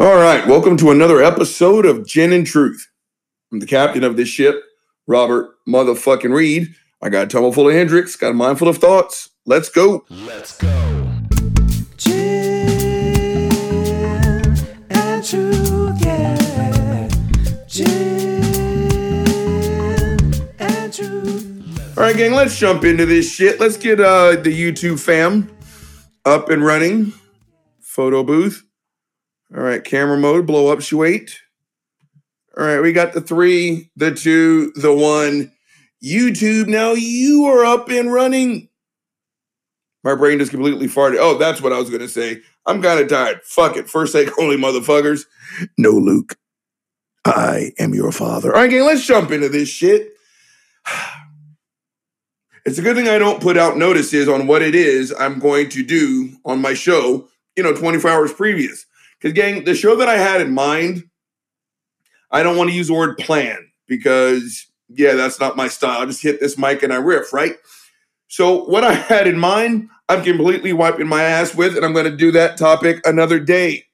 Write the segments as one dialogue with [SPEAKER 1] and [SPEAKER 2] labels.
[SPEAKER 1] All right, welcome to another episode of Gin and Truth. I'm the captain of this ship, Robert motherfucking Reed. I got a tumble full of Hendrick's, got a mind full of thoughts. Let's go.
[SPEAKER 2] Let's go.
[SPEAKER 3] Gin and truth, yeah. Gin and truth.
[SPEAKER 1] All right, gang, let's jump into this shit. Let's get uh, the YouTube fam up and running. Photo booth. All right, camera mode, blow up, wait. All right, we got the three, the two, the one. YouTube, now you are up and running. My brain just completely farted. Oh, that's what I was going to say. I'm kind of tired. Fuck it. First take only, motherfuckers. No, Luke. I am your father. All right, gang, let's jump into this shit. It's a good thing I don't put out notices on what it is I'm going to do on my show, you know, 24 hours previous. Because, gang, the show that I had in mind, I don't want to use the word plan because, yeah, that's not my style. I just hit this mic and I riff, right? So, what I had in mind, I'm completely wiping my ass with, and I'm going to do that topic another day.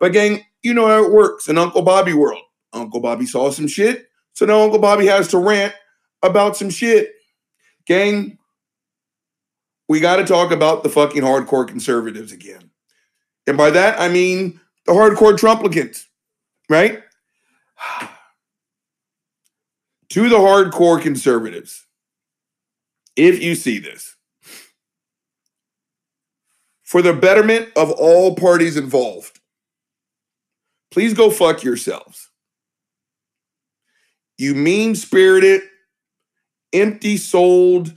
[SPEAKER 1] But, gang, you know how it works in Uncle Bobby world. Uncle Bobby saw some shit, so now Uncle Bobby has to rant about some shit. Gang, we got to talk about the fucking hardcore conservatives again. And by that, I mean the hardcore Trumplicans, right? to the hardcore conservatives, if you see this, for the betterment of all parties involved, please go fuck yourselves. You mean spirited, empty souled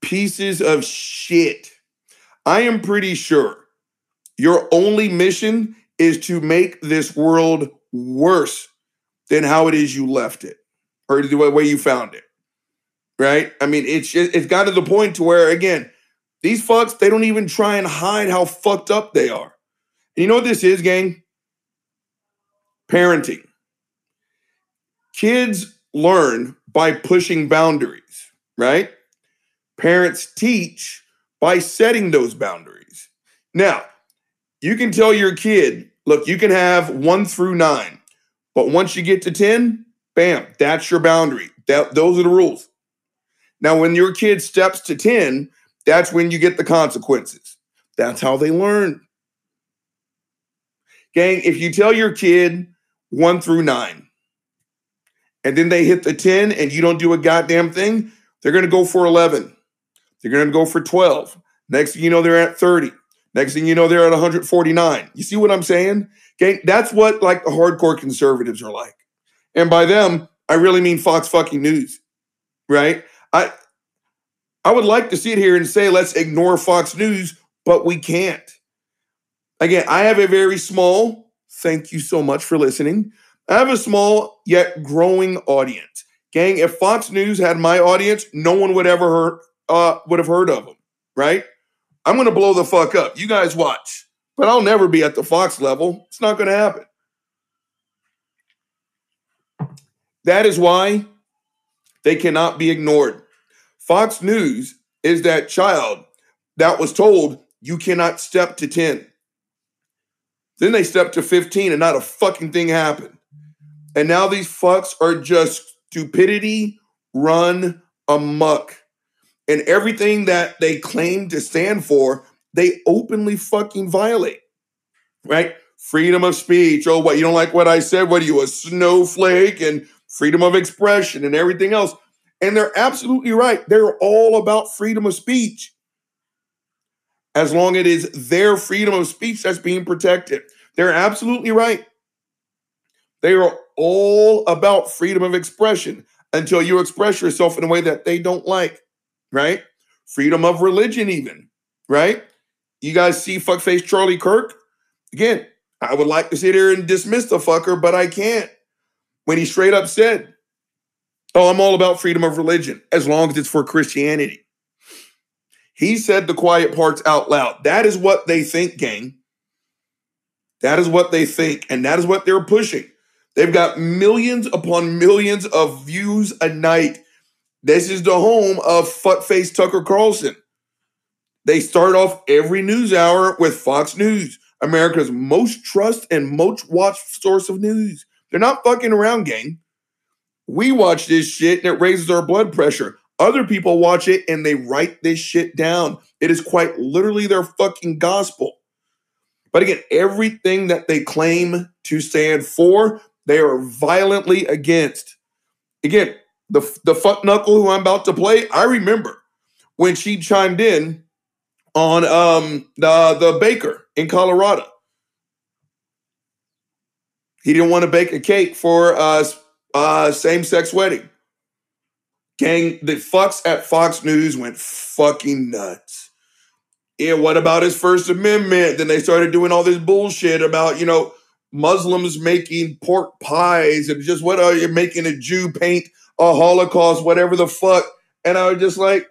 [SPEAKER 1] pieces of shit. I am pretty sure your only mission is to make this world worse than how it is you left it or the way you found it. Right? I mean, it's just, it's got to the point to where again, these fucks they don't even try and hide how fucked up they are. And you know what this is, gang? Parenting. Kids learn by pushing boundaries, right? Parents teach by setting those boundaries. Now, you can tell your kid, look, you can have one through nine, but once you get to 10, bam, that's your boundary. That, those are the rules. Now, when your kid steps to 10, that's when you get the consequences. That's how they learn. Gang, if you tell your kid one through nine, and then they hit the 10 and you don't do a goddamn thing, they're going to go for 11. They're going to go for 12. Next thing you know, they're at 30. Next thing you know, they're at 149. You see what I'm saying? Okay, that's what like the hardcore conservatives are like. And by them, I really mean Fox fucking News, right? I I would like to sit here and say let's ignore Fox News, but we can't. Again, I have a very small, thank you so much for listening. I have a small yet growing audience. Gang, if Fox News had my audience, no one would ever heard, uh, would have heard of them, right? I'm going to blow the fuck up. You guys watch. But I'll never be at the Fox level. It's not going to happen. That is why they cannot be ignored. Fox News is that child that was told you cannot step to 10. Then they stepped to 15 and not a fucking thing happened. And now these fucks are just stupidity run amok. And everything that they claim to stand for, they openly fucking violate. Right? Freedom of speech. Oh, what? You don't like what I said? What are you, a snowflake? And freedom of expression and everything else. And they're absolutely right. They're all about freedom of speech. As long as it is their freedom of speech that's being protected. They're absolutely right. They are all about freedom of expression until you express yourself in a way that they don't like, right? Freedom of religion, even, right? You guys see fuckface Charlie Kirk? Again, I would like to sit here and dismiss the fucker, but I can't. When he straight up said, Oh, I'm all about freedom of religion as long as it's for Christianity. He said the quiet parts out loud. That is what they think, gang. That is what they think, and that is what they're pushing. They've got millions upon millions of views a night. This is the home of fuckface Tucker Carlson. They start off every news hour with Fox News. America's most trust and most watched source of news. They're not fucking around, gang. We watch this shit and it raises our blood pressure. Other people watch it and they write this shit down. It is quite literally their fucking gospel. But again, everything that they claim to stand for, they are violently against. Again, the, the fuck knuckle who I'm about to play, I remember when she chimed in on um the the baker in Colorado. He didn't want to bake a cake for a uh, same sex wedding. Gang, the fucks at Fox News went fucking nuts. Yeah, what about his First Amendment? Then they started doing all this bullshit about, you know, Muslims making pork pies and just what are you making a Jew paint a Holocaust, whatever the fuck. And I was just like,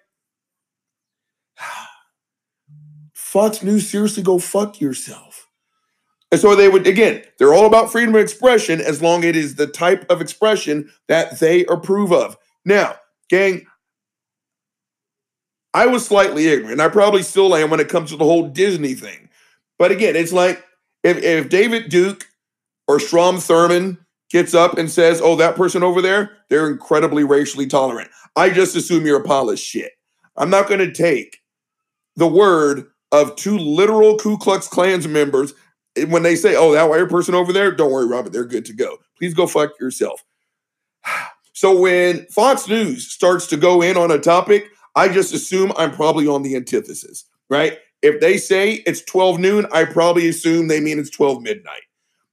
[SPEAKER 1] Fox News, seriously, go fuck yourself. And so they would, again, they're all about freedom of expression as long as it is the type of expression that they approve of. Now, gang, I was slightly ignorant. I probably still am when it comes to the whole Disney thing. But again, it's like if, if David Duke or Strom Thurmond gets up and says, oh, that person over there, they're incredibly racially tolerant. I just assume you're a polished shit. I'm not going to take the word of two literal Ku Klux Klans members eh, when they say, oh, that white person over there, don't worry, Robert, they're good to go. Please go fuck yourself. So when Fox News starts to go in on a topic, I just assume I'm probably on the antithesis, right? If they say it's 12 noon, I probably assume they mean it's 12 midnight.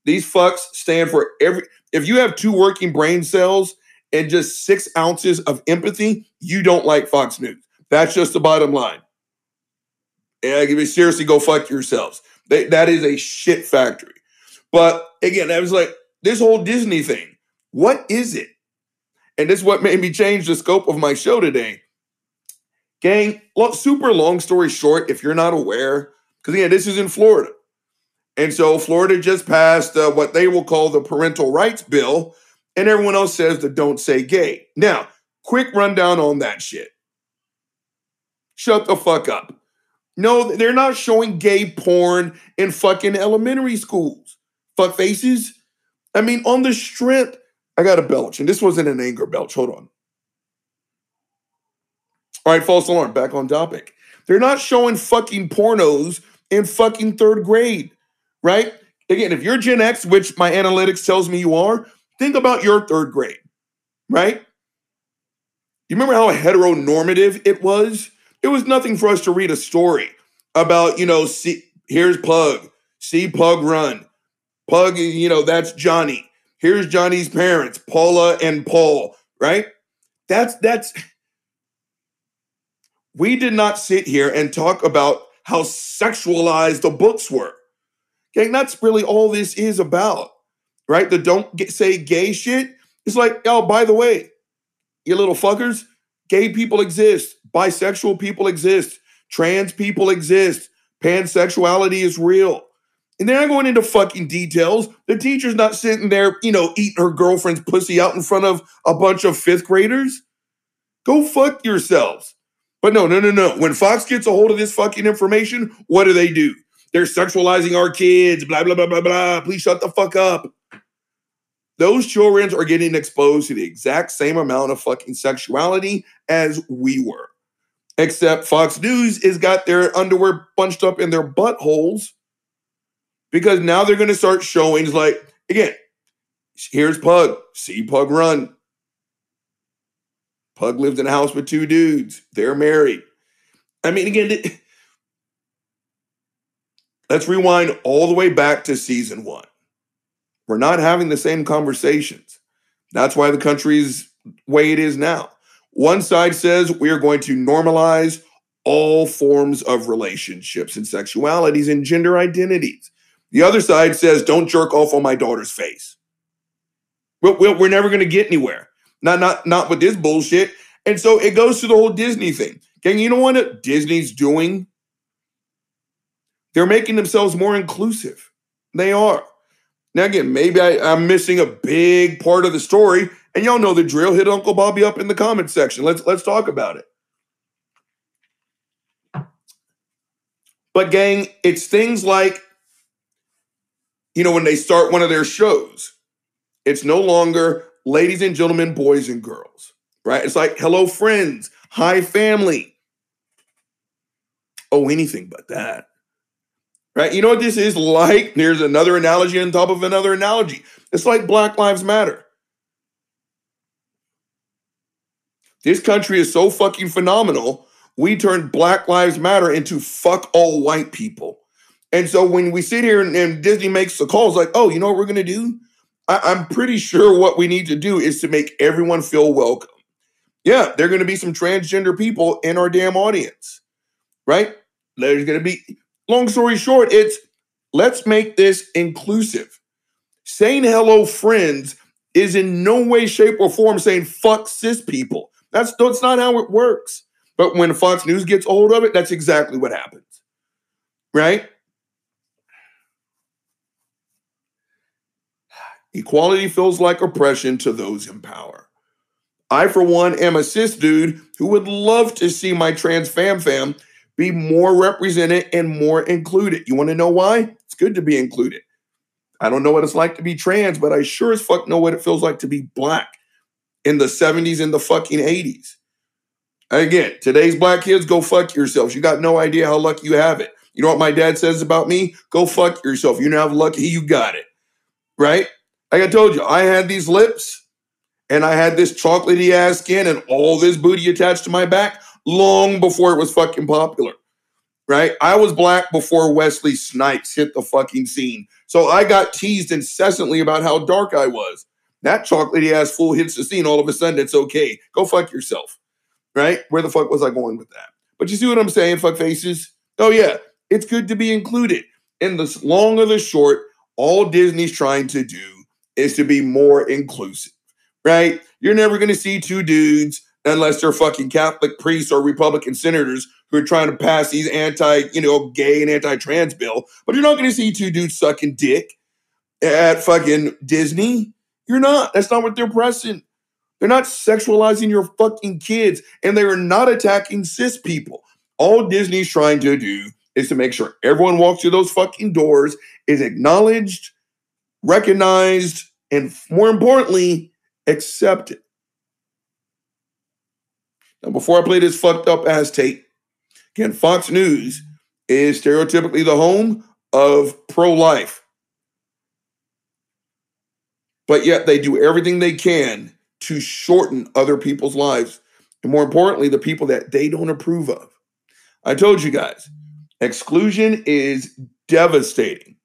[SPEAKER 1] These fucks stand for every, if you have two working brain cells and just six ounces of empathy, you don't like Fox News. That's just the bottom line. Me seriously, go fuck yourselves. They, that is a shit factory. But again, I was like, this whole Disney thing, what is it? And this is what made me change the scope of my show today. Gang, look, super long story short, if you're not aware, because yeah, this is in Florida. And so Florida just passed uh, what they will call the parental rights bill, and everyone else says the don't say gay. Now, quick rundown on that shit. Shut the fuck up. No, they're not showing gay porn in fucking elementary schools. Fuck faces. I mean, on the strength, I got a belch, and this wasn't an anger belch. Hold on. All right, false alarm. Back on topic. They're not showing fucking pornos in fucking third grade, right? Again, if you're Gen X, which my analytics tells me you are, think about your third grade, right? You remember how heteronormative it was? It was nothing for us to read a story about, you know, see, here's Pug, see Pug run. Pug, you know, that's Johnny. Here's Johnny's parents, Paula and Paul, right? That's that's we did not sit here and talk about how sexualized the books were. Okay, that's really all this is about, right? The don't get, say gay shit. It's like, oh, by the way, you little fuckers, gay people exist, bisexual people exist, trans people exist, pansexuality is real. And they're not going into fucking details. The teacher's not sitting there, you know, eating her girlfriend's pussy out in front of a bunch of fifth graders. Go fuck yourselves. But no, no, no, no. When Fox gets a hold of this fucking information, what do they do? They're sexualizing our kids, blah, blah, blah, blah, blah. Please shut the fuck up. Those children are getting exposed to the exact same amount of fucking sexuality as we were. Except Fox News has got their underwear bunched up in their buttholes because now they're going to start showing like again here's pug see pug run pug lives in a house with two dudes they're married i mean again let's rewind all the way back to season one we're not having the same conversations that's why the country's way it is now one side says we are going to normalize all forms of relationships and sexualities and gender identities the other side says, don't jerk off on my daughter's face. We're, never going to get anywhere. Not, not, not with this bullshit. And so it goes to the whole Disney thing. Gang, you know what Disney's doing? They're making themselves more inclusive. They are. Now, again, maybe I, I'm missing a big part of the story. And y'all know the drill. Hit Uncle Bobby up in the comment section. Let's let's talk about it. But gang, it's things like you know, when they start one of their shows, it's no longer ladies and gentlemen, boys and girls, right? It's like, hello, friends, hi, family. Oh, anything but that. Right? You know what this is like? There's another analogy on top of another analogy. It's like Black Lives Matter. This country is so fucking phenomenal. We turned Black Lives Matter into fuck all white people. And so when we sit here and, and Disney makes the calls, like, oh, you know what we're going to do? I, I'm pretty sure what we need to do is to make everyone feel welcome. Yeah, there are going to be some transgender people in our damn audience, right? There's going to be, long story short, it's let's make this inclusive. Saying hello, friends, is in no way, shape, or form saying fuck cis people. That's, that's not how it works. But when Fox News gets hold of it, that's exactly what happens. Right? Equality feels like oppression to those in power. I, for one, am a cis dude who would love to see my trans fam fam be more represented and more included. You want to know why? It's good to be included. I don't know what it's like to be trans, but I sure as fuck know what it feels like to be black in the 70s and the fucking 80s. Again, today's black kids, go fuck yourselves. You got no idea how lucky you have it. You know what my dad says about me? Go fuck yourself. You know how lucky you got it. Right? Like I told you, I had these lips and I had this chocolatey ass skin and all this booty attached to my back long before it was fucking popular. Right? I was black before Wesley Snipes hit the fucking scene. So I got teased incessantly about how dark I was. That chocolatey ass fool hits the scene, all of a sudden it's okay. Go fuck yourself. Right? Where the fuck was I going with that? But you see what I'm saying, fuck faces? Oh yeah, it's good to be included. In the long or the short, all Disney's trying to do is to be more inclusive, right? You're never going to see two dudes unless they're fucking Catholic priests or Republican senators who are trying to pass these anti, you know, gay and anti-trans bill. But you're not going to see two dudes sucking dick at fucking Disney. You're not. That's not what they're pressing. They're not sexualizing your fucking kids, and they are not attacking cis people. All Disney's trying to do is to make sure everyone walks through those fucking doors, is acknowledged, recognized, and more importantly, accepted. Now, before I play this fucked up ass tape, again, Fox News is stereotypically the home of pro life. But yet they do everything they can to shorten other people's lives. And more importantly, the people that they don't approve of. I told you guys, exclusion is devastating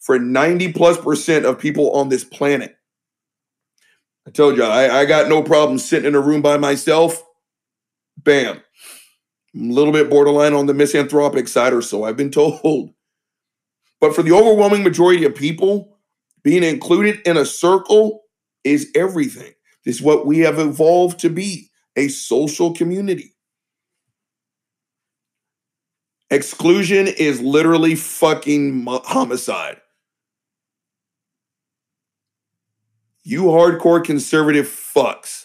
[SPEAKER 1] for 90 plus percent of people on this planet. I told you, I, I got no problem sitting in a room by myself. Bam. I'm a little bit borderline on the misanthropic side or so, I've been told. But for the overwhelming majority of people, being included in a circle is everything. This is what we have evolved to be a social community. Exclusion is literally fucking homicide. You hardcore conservative fucks.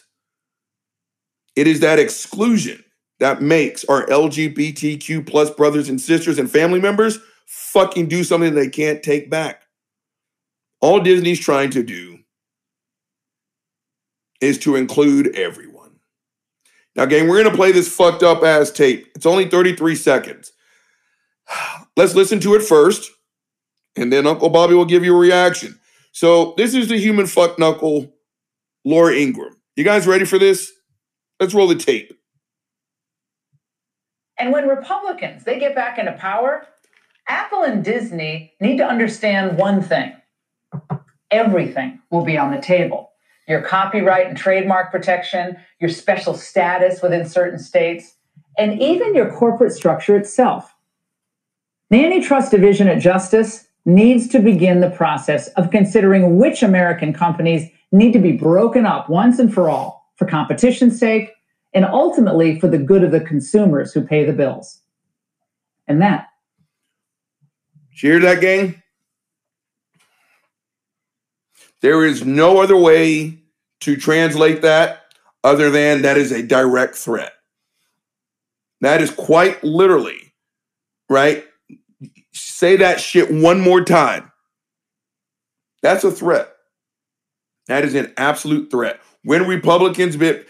[SPEAKER 1] It is that exclusion that makes our LGBTQ plus brothers and sisters and family members fucking do something they can't take back. All Disney's trying to do is to include everyone. Now, gang, we're going to play this fucked up ass tape. It's only 33 seconds. Let's listen to it first, and then Uncle Bobby will give you a reaction. So, this is the human fuck knuckle, Laura Ingraham. You guys ready for this? Let's roll the tape.
[SPEAKER 2] And when Republicans they get back into power, Apple and Disney need to understand one thing. Everything will be on the table. Your copyright and trademark protection, your special status within certain states, and even your corporate structure itself. The Antitrust Division at Justice needs to begin the process of considering which American companies need to be broken up once and for all for competition's sake and ultimately for the good of the consumers who pay the bills. And that.
[SPEAKER 1] Cheer that, gang? There is no other way to translate that other than that is a direct threat. That is quite literally, right? Say that shit one more time. That's a threat. That is an absolute threat. When Republicans bit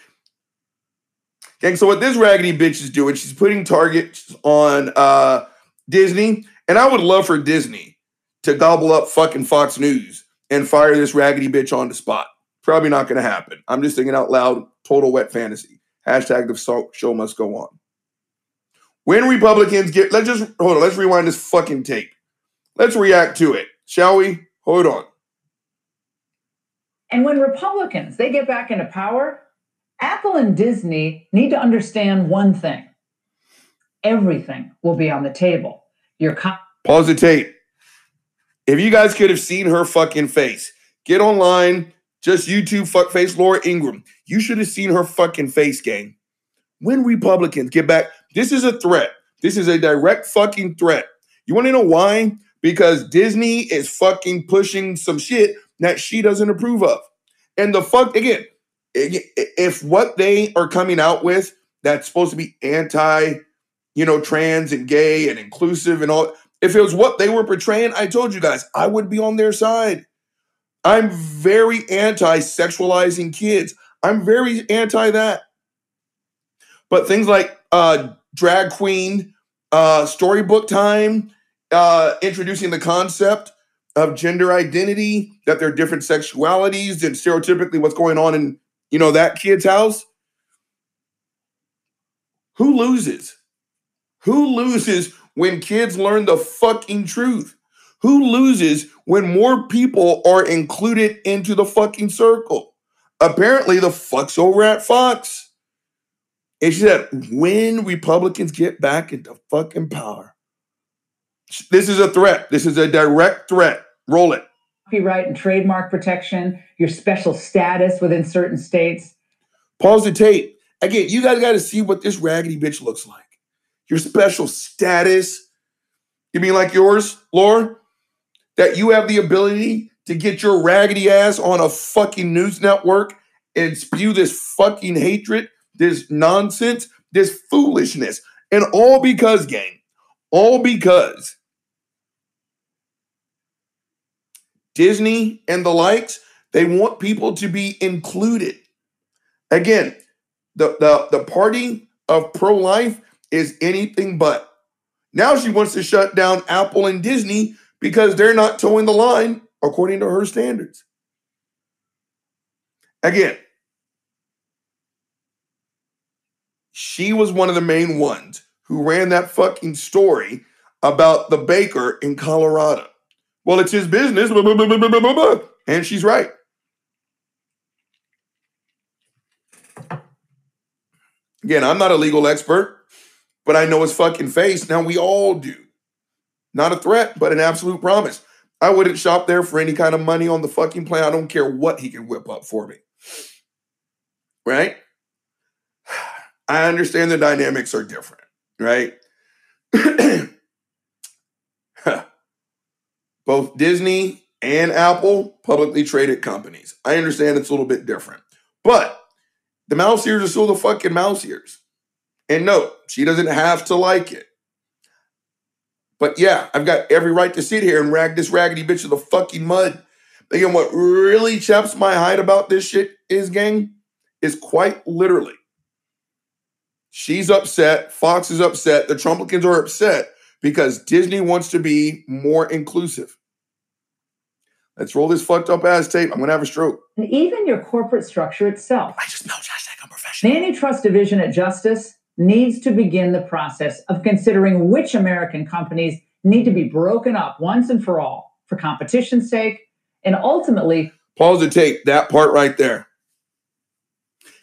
[SPEAKER 1] Gang, so what this raggedy bitch is doing, she's putting targets on uh Disney, and I would love for Disney to gobble up fucking Fox News and fire this raggedy bitch on the spot. Probably not gonna happen. I'm just thinking out loud, total wet fantasy. Hashtag the show must go on. When Republicans get, let's just hold on, let's rewind this fucking tape. Let's react to it, shall we? Hold on.
[SPEAKER 2] And when Republicans they get back into power, Apple and Disney need to understand one thing. Everything will be on the table. Your co-
[SPEAKER 1] Pause the tape. If you guys could have seen her fucking face, get online, just YouTube fuckface Laura Ingraham. You should have seen her fucking face, gang. When Republicans get back, this is a threat. This is a direct fucking threat. You want to know why? Because Disney is fucking pushing some shit that she doesn't approve of. And the fuck, again, if what they are coming out with that's supposed to be anti, you know, trans and gay and inclusive and all, if it was what they were portraying, I told you guys, I would be on their side. I'm very anti sexualizing kids. I'm very anti that. But things like uh, drag queen, uh, storybook time, uh, introducing the concept of gender identity, that there are different sexualities and stereotypically what's going on in you know that kid's house. Who loses? Who loses when kids learn the fucking truth? Who loses when more people are included into the fucking circle? Apparently, the fuck's over at Fox. And she said, when Republicans get back into fucking power, this is a threat. This is a direct threat. Roll it.
[SPEAKER 2] copyright and trademark protection, your special status within certain states.
[SPEAKER 1] Pause the tape. Again, you guys got to see what this raggedy bitch looks like. Your special status. You mean like yours, Laura? That you have the ability to get your raggedy ass on a fucking news network and spew this fucking hatred, this nonsense, this foolishness. And all because, gang, all because Disney and the likes, they want people to be included. Again, the, the, the party of pro life is anything but. Now she wants to shut down Apple and Disney because they're not toeing the line according to her standards. Again, she was one of the main ones who ran that fucking story about the baker in Colorado. Well, it's his business, blah, blah, blah, and she's right. Again, I'm not a legal expert, but I know his fucking face. Now we all do. Not a threat, but an absolute promise. I wouldn't shop there for any kind of money on the fucking plan. I don't care what he can whip up for me. Right? I understand the dynamics are different, right? Both Disney and Apple, publicly traded companies. I understand it's a little bit different. But the mouse ears are still the fucking mouse ears. And no, she doesn't have to like it. But yeah, I've got every right to sit here and rag this raggedy bitch to the fucking mud. Again, what really chaps my hide about this shit is, gang, is quite literally. She's upset. Fox is upset. The Trumplicans are upset because Disney wants to be more inclusive. Let's roll this fucked up ass tape. I'm gonna have a stroke.
[SPEAKER 2] And even your corporate structure itself.
[SPEAKER 1] I just know hashtag I'm professional.
[SPEAKER 2] The
[SPEAKER 1] professional.
[SPEAKER 2] antitrust division at Justice needs to begin the process of considering which American companies need to be broken up once and for all for competition's sake and ultimately
[SPEAKER 1] Pause the tape. That part right there.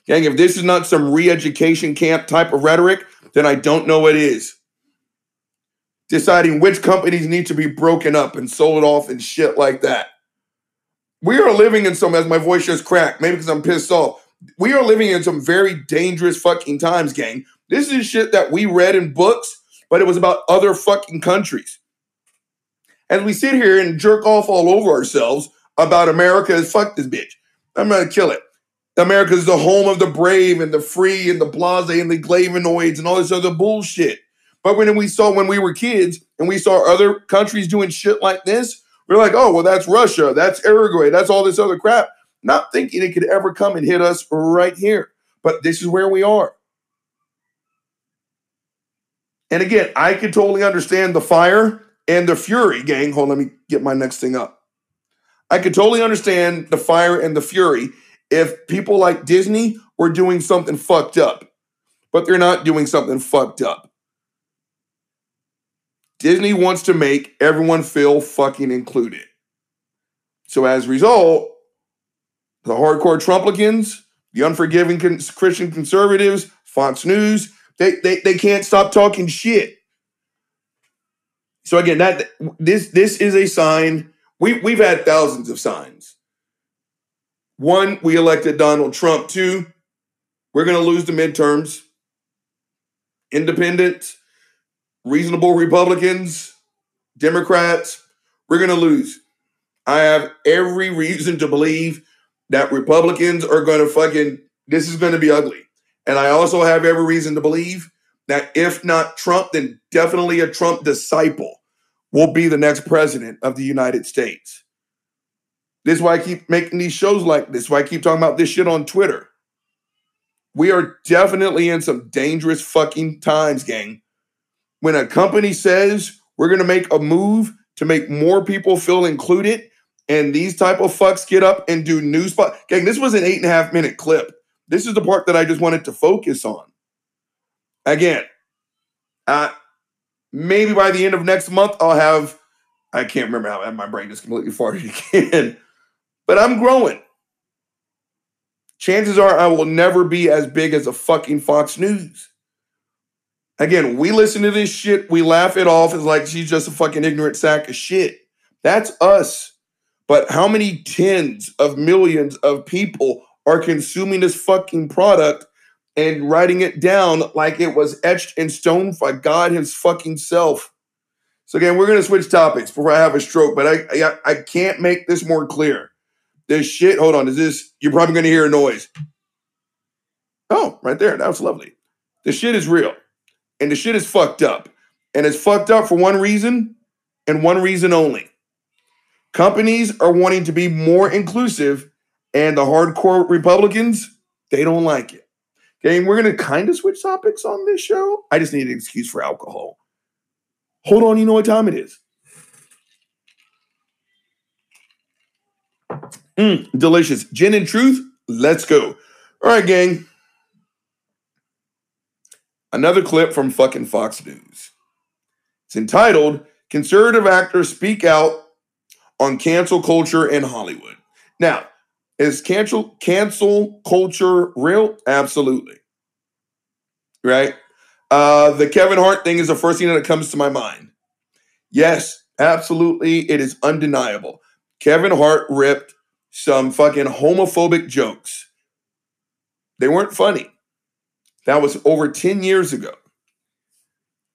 [SPEAKER 1] Gang, if this is not some re-education camp type of rhetoric, then I don't know what is. Deciding which companies need to be broken up and sold off and shit like that. We are living in some, as my voice just cracked, maybe because I'm pissed off. We are living in some very dangerous fucking times, gang. This is shit that we read in books, but it was about other fucking countries. As we sit here and jerk off all over ourselves about America is fuck this bitch. I'm gonna kill it. America is the home of the brave and the free and the blase and the glavinoids and all this other bullshit. But when we saw when we were kids and we saw other countries doing shit like this, We're like, oh, well, that's Russia, that's Uruguay, that's all this other crap. Not thinking it could ever come and hit us right here. But this is where we are. And again, I can totally understand the fire and the fury, gang. Hold on, let me get my next thing up. I could totally understand the fire and the fury if people like Disney were doing something fucked up, but they're not doing something fucked up. Disney wants to make everyone feel fucking included. So as a result, the hardcore Trumplicans, the unforgiving con- Christian conservatives, Fox News, they, they they can't stop talking shit. So again, that this this is a sign. We we've had thousands of signs. One, we elected Donald Trump. Two, we're going to lose the midterms. Independents, reasonable Republicans, Democrats, we're going to lose. I have every reason to believe that Republicans are going to fucking, this is going to be ugly. And I also have every reason to believe that if not Trump, then definitely a Trump disciple will be the next president of the United States. This is why I keep making these shows like this, why I keep talking about this shit on Twitter. We are definitely in some dangerous fucking times, gang. When a company says we're going to make a move to make more people feel included, and these type of fucks get up and do news spot. Gang, this was an eight and a half minute clip. This is the part that I just wanted to focus on. Again, uh, maybe by the end of next month, I'll have, I can't remember how my brain is completely farted again, but I'm growing. Chances are I will never be as big as a fucking Fox News. Again, we listen to this shit, we laugh it off as like she's just a fucking ignorant sack of shit. That's us. But how many tens of millions of people are consuming this fucking product and writing it down like it was etched in stone by God his fucking self? So again, we're gonna switch topics before I have a stroke, but I I, I can't make this more clear. This shit, hold on, is this you're probably gonna hear a noise. Oh, right there. That was lovely. The shit is real. And the shit is fucked up. And it's fucked up for one reason and one reason only. Companies are wanting to be more inclusive, and the hardcore Republicans, they don't like it. Okay, and we're gonna kind of switch topics on this show. I just need an excuse for alcohol. Hold on, you know what time it is. Mm, delicious. Gin and truth, let's go. All right, gang. Another clip from fucking Fox News. It's entitled Conservative Actors Speak Out on Cancel Culture in Hollywood. Now, is cancel cancel culture real? Absolutely. Right? Uh, the Kevin Hart thing is the first thing that comes to my mind. Yes, absolutely. It is undeniable. Kevin Hart ripped some fucking homophobic jokes. They weren't funny. That was over 10 years ago.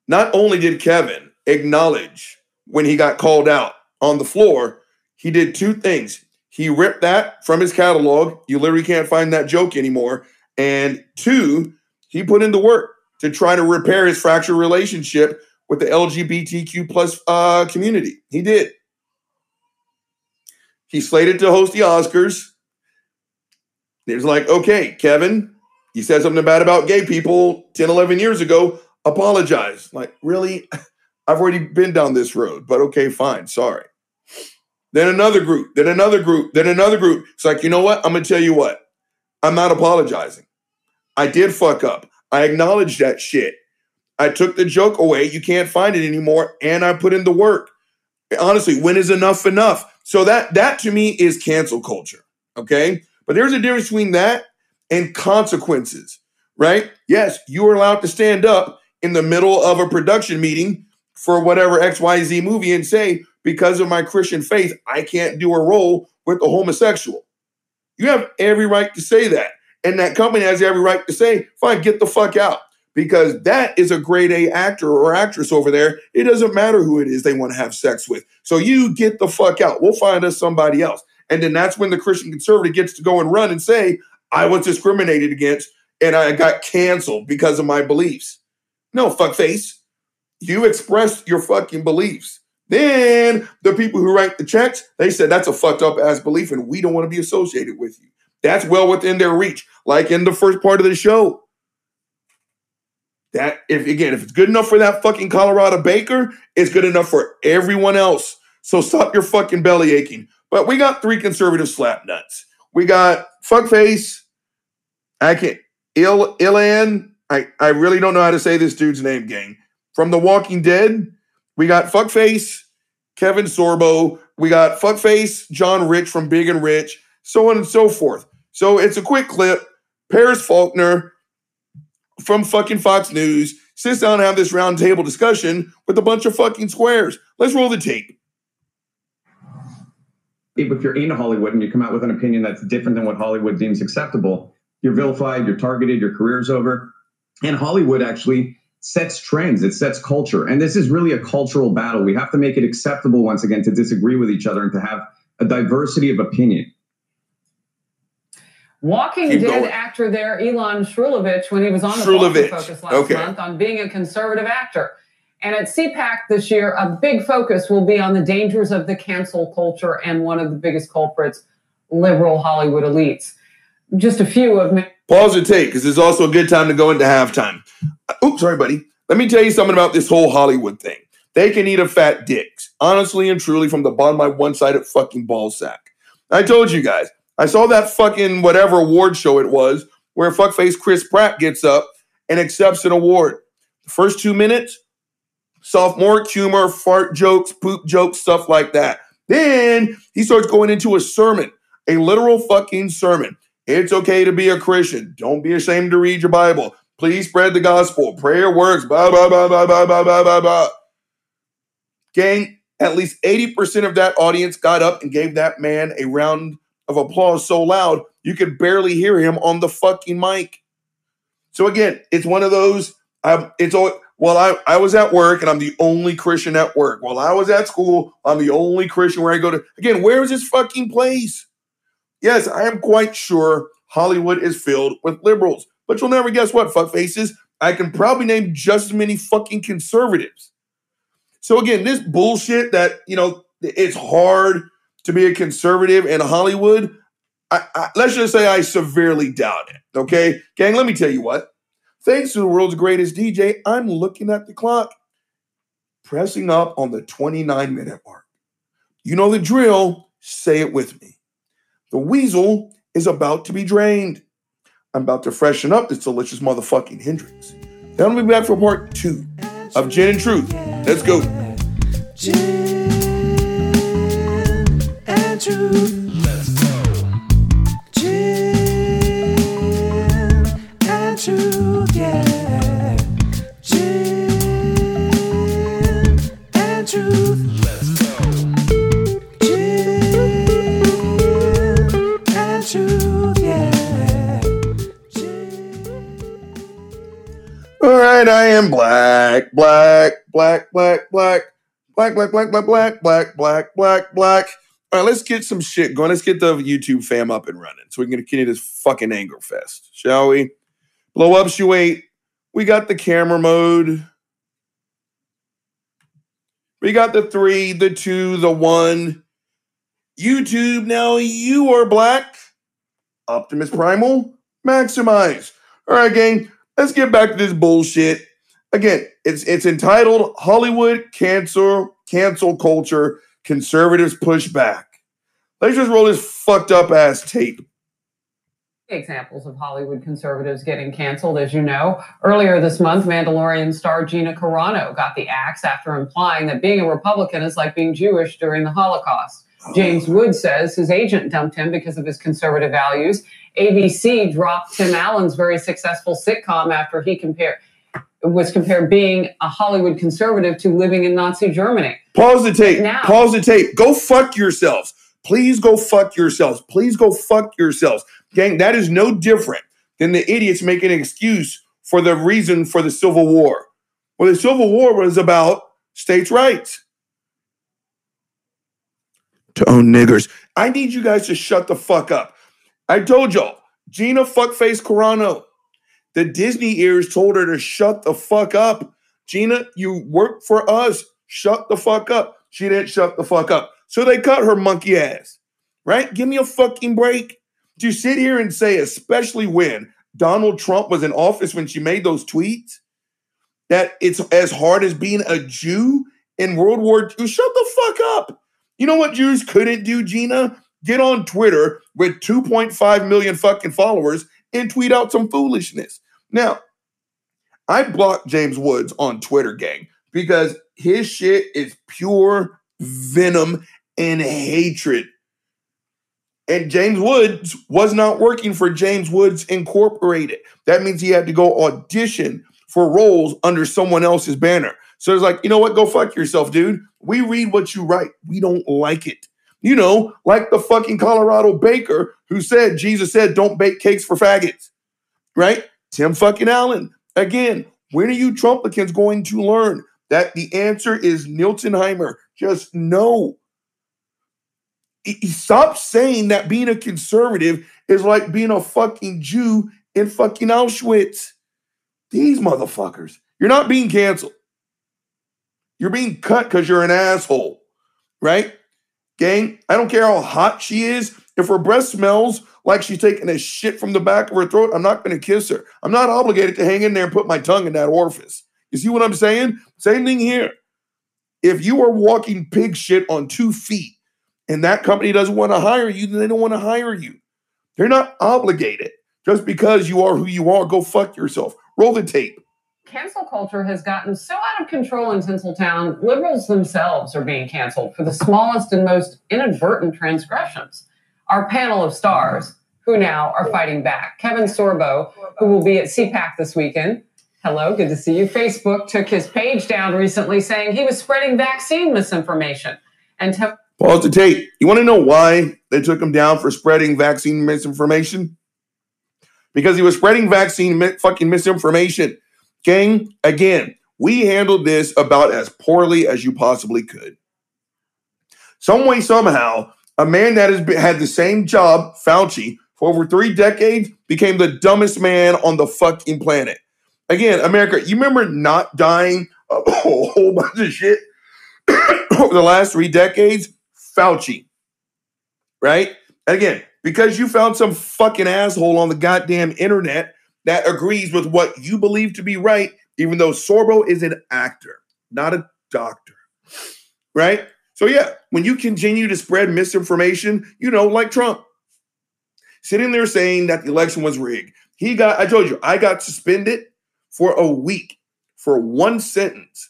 [SPEAKER 1] Not only did Kevin acknowledge when he got called out on the floor, he did two things. He ripped that from his catalog. You literally can't find that joke anymore. And two, he put in the work to try to repair his fractured relationship with the LGBTQ plus uh, community. He did. He slated to host the Oscars. It was like, okay, Kevin, you said something bad about gay people 10, 11 years ago. Apologize. Like, really? I've already been down this road, but okay, fine. Sorry. Then another group, then another group, then another group. It's like, you know what? I'm going to tell you what. I'm not apologizing. I did fuck up. I acknowledge that shit. I took the joke away. You can't find it anymore. And I put in the work. Honestly, when is enough enough? So that that to me is cancel culture. Okay. But there's a difference between that and consequences, right? Yes, you are allowed to stand up in the middle of a production meeting for whatever XYZ movie and say, because of my Christian faith, I can't do a role with a homosexual. You have every right to say that. And that company has every right to say, fine, get the fuck out. Because that is a grade A actor or actress over there. It doesn't matter who it is they want to have sex with. So you get the fuck out. We'll find us somebody else. And then that's when the Christian conservative gets to go and run and say, I was discriminated against and I got canceled because of my beliefs. No, fuckface. You expressed your fucking beliefs. Then the people who write the checks, they said that's a fucked up ass belief and we don't want to be associated with you. That's well within their reach, like in the first part of the show. That if again, if it's good enough for that fucking Colorado baker, it's good enough for everyone else. So stop your fucking belly aching. But we got three conservative slap nuts. We got fuckface. I can't Il Ilan. I, I really don't know how to say this dude's name, gang. From The Walking Dead, we got fuckface Kevin Sorbo. We got fuckface John Rich from Big and Rich, so on and so forth. So it's a quick clip. Harris Faulkner from fucking Fox News sits down and have this roundtable discussion with a bunch of fucking squares. Let's roll the tape.
[SPEAKER 4] if you're in Hollywood and you come out with an opinion that's different than what Hollywood deems acceptable, you're vilified, you're targeted, your career's over. And Hollywood actually sets trends, it sets culture. And this is really a cultural battle. We have to make it acceptable once again to disagree with each other and to have a diversity of opinion.
[SPEAKER 5] Walking
[SPEAKER 1] Keep
[SPEAKER 5] Dead
[SPEAKER 1] going.
[SPEAKER 5] actor there, Elon Shrulovich, when he was on the
[SPEAKER 1] Shrulovich.
[SPEAKER 5] Focus Focus last
[SPEAKER 1] Okay.
[SPEAKER 5] month on being a conservative actor. And at CPAC this year, a big focus will be on the dangers of the cancel culture and one of the biggest culprits, liberal Hollywood elites. Just a few of many
[SPEAKER 1] Pause the tape because it's also a good time to go into halftime. Uh, Oops, sorry, buddy. Let me tell you something about this whole Hollywood thing. They can eat a fat dick, honestly and truly, from the bottom of my one-sided fucking ball sack. I told you guys. I saw that fucking whatever award show it was where fuckface Chris Pratt gets up and accepts an award. The first two minutes, sophomore humor, fart jokes, poop jokes, stuff like that. Then he starts going into a sermon, a literal fucking sermon. It's okay to be a Christian. Don't be ashamed to read your Bible. Please spread the gospel. Prayer works. Blah, blah, blah, blah, blah, blah, blah, blah, blah. Gang, at least 80% of that audience got up and gave that man a round of applause so loud you could barely hear him on the fucking mic. So again, it's one of those. I, it's all. Well, I, I was at work and I'm the only Christian at work. While I was at school, I'm the only Christian where I go to. Again, where is this fucking place? Yes, I am quite sure Hollywood is filled with liberals, but you'll never guess what, fuckfaces. I can probably name just as many fucking conservatives. So again, this bullshit that you know it's hard to be a conservative in Hollywood. I, I, let's just say I severely doubt it. Okay, gang. Let me tell you what. Thanks to the world's greatest DJ, I'm looking at the clock, pressing up on the 29 minute mark. You know the drill. Say it with me. The weasel is about to be drained. I'm about to freshen up this delicious motherfucking Hendrick's. Then I'll be back for part two of Gin and Truth. Let's go.
[SPEAKER 3] Gin and truth.
[SPEAKER 1] All right, I am black, black, black, black, black, black, black, black, black, black, black, black, black, black. All right, let's get some shit going. Let's get the YouTube fam up and running so we can continue this fucking anger fest, shall we? Blow up, you wait. We got the camera mode. We got the three, the two, the one. YouTube, now you are black. Optimus Primal, maximize. All right, gang, let's get back to this bullshit. Again, it's it's entitled Hollywood Cancel Cancel Culture Conservatives Push Back. Let's just roll this fucked up ass tape.
[SPEAKER 5] examples of Hollywood conservatives getting canceled, as you know. Earlier this month, Mandalorian star Gina Carano got the axe after implying that being a Republican is like being Jewish during the Holocaust. James Wood says his agent dumped him because of his conservative values. ABC dropped Tim Allen's very successful sitcom after he compared was compared being a Hollywood conservative to living in Nazi Germany.
[SPEAKER 1] Pause the tape.
[SPEAKER 5] Now-
[SPEAKER 1] Pause the tape. Go fuck yourselves. Please go fuck yourselves. Please go fuck yourselves. Gang, that is no different than the idiots making an excuse for the reason for the Civil War. Well, the Civil War was about states' rights. To own niggers. I need you guys to shut the fuck up. I told y'all, Gina fuckface Carano. The Disney ears told her to shut the fuck up. Gina, you work for us. Shut the fuck up. She didn't shut the fuck up. So they cut her monkey ass. Right? Give me a fucking break. To sit here and say, especially when Donald Trump was in office when she made those tweets, that it's as hard as being a Jew in World War II. Shut the fuck up. You know what Jews couldn't do, Gina? Get on Twitter with 2.5 million fucking followers and tweet out some foolishness. Now, I blocked James Woods on Twitter, gang, because his shit is pure venom and hatred. And James Woods was not working for James Woods Incorporated. That means he had to go audition for roles under someone else's banner. So it's like, you know what? Go fuck yourself, dude. We read what you write. We don't like it. You know, like the fucking Colorado baker who said, Jesus said, don't bake cakes for faggots, right? Tim fucking Allen. Again, when are you Trumplicans going to learn that the answer is Niltonheimer? Just no. Stop saying that being a conservative is like being a fucking Jew in fucking Auschwitz. These motherfuckers. You're not being canceled. You're being cut because you're an asshole, right? Gang, I don't care how hot she is. If her breath smells like she's taking a shit from the back of her throat, I'm not going to kiss her. I'm not obligated to hang in there and put my tongue in that orifice. You see what I'm saying? Same thing here. If you are walking pig shit on two feet and that company doesn't want to hire you, then they don't want to hire you. They're not obligated. Just because you are who you are, go fuck yourself. Roll the tape.
[SPEAKER 5] Cancel culture has gotten so out of control in Tinseltown, liberals themselves are being canceled for the smallest and most inadvertent transgressions. Our panel of stars, who now are fighting back. Kevin Sorbo, who will be at CPAC this weekend. Hello, good to see you. Facebook took his page down recently saying he was spreading vaccine misinformation. And te-
[SPEAKER 1] Pause the tape. You want to know why they took him down for spreading vaccine misinformation? Because he was spreading vaccine mi- fucking misinformation. Gang, again, we handled this about as poorly as you possibly could. Some way, somehow, a man that has been, had the same job, Fauci, for over three decades became the dumbest man on the fucking planet. Again, America, you remember not dying a whole bunch of shit over the last three decades? Fauci, right? And again, because you found some fucking asshole on the goddamn internet that agrees with what you believe to be right, even though Sorbo is an actor, not a doctor, right? So, yeah, when you continue to spread misinformation, you know, like Trump, sitting there saying that the election was rigged, he got, I told you, I got suspended for a week for one sentence.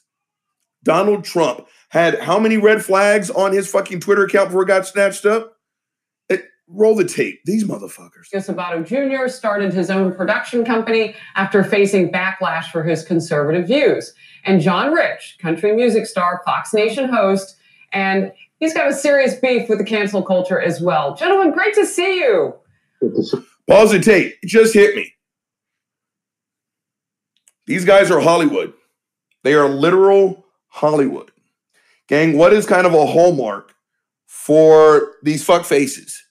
[SPEAKER 1] Donald Trump had how many red flags on his fucking Twitter account before it got snatched up? Roll the tape. These motherfuckers.
[SPEAKER 5] Sabato Jr. started his own production company after facing backlash for his conservative views. And John Rich, country music star, Fox Nation host, and he's got a serious beef with the cancel culture as well. Gentlemen, great to see you.
[SPEAKER 1] Pause the tape. It just hit me. These guys are Hollywood. They are literal Hollywood. Gang, what is kind of a hallmark for these fuck faces,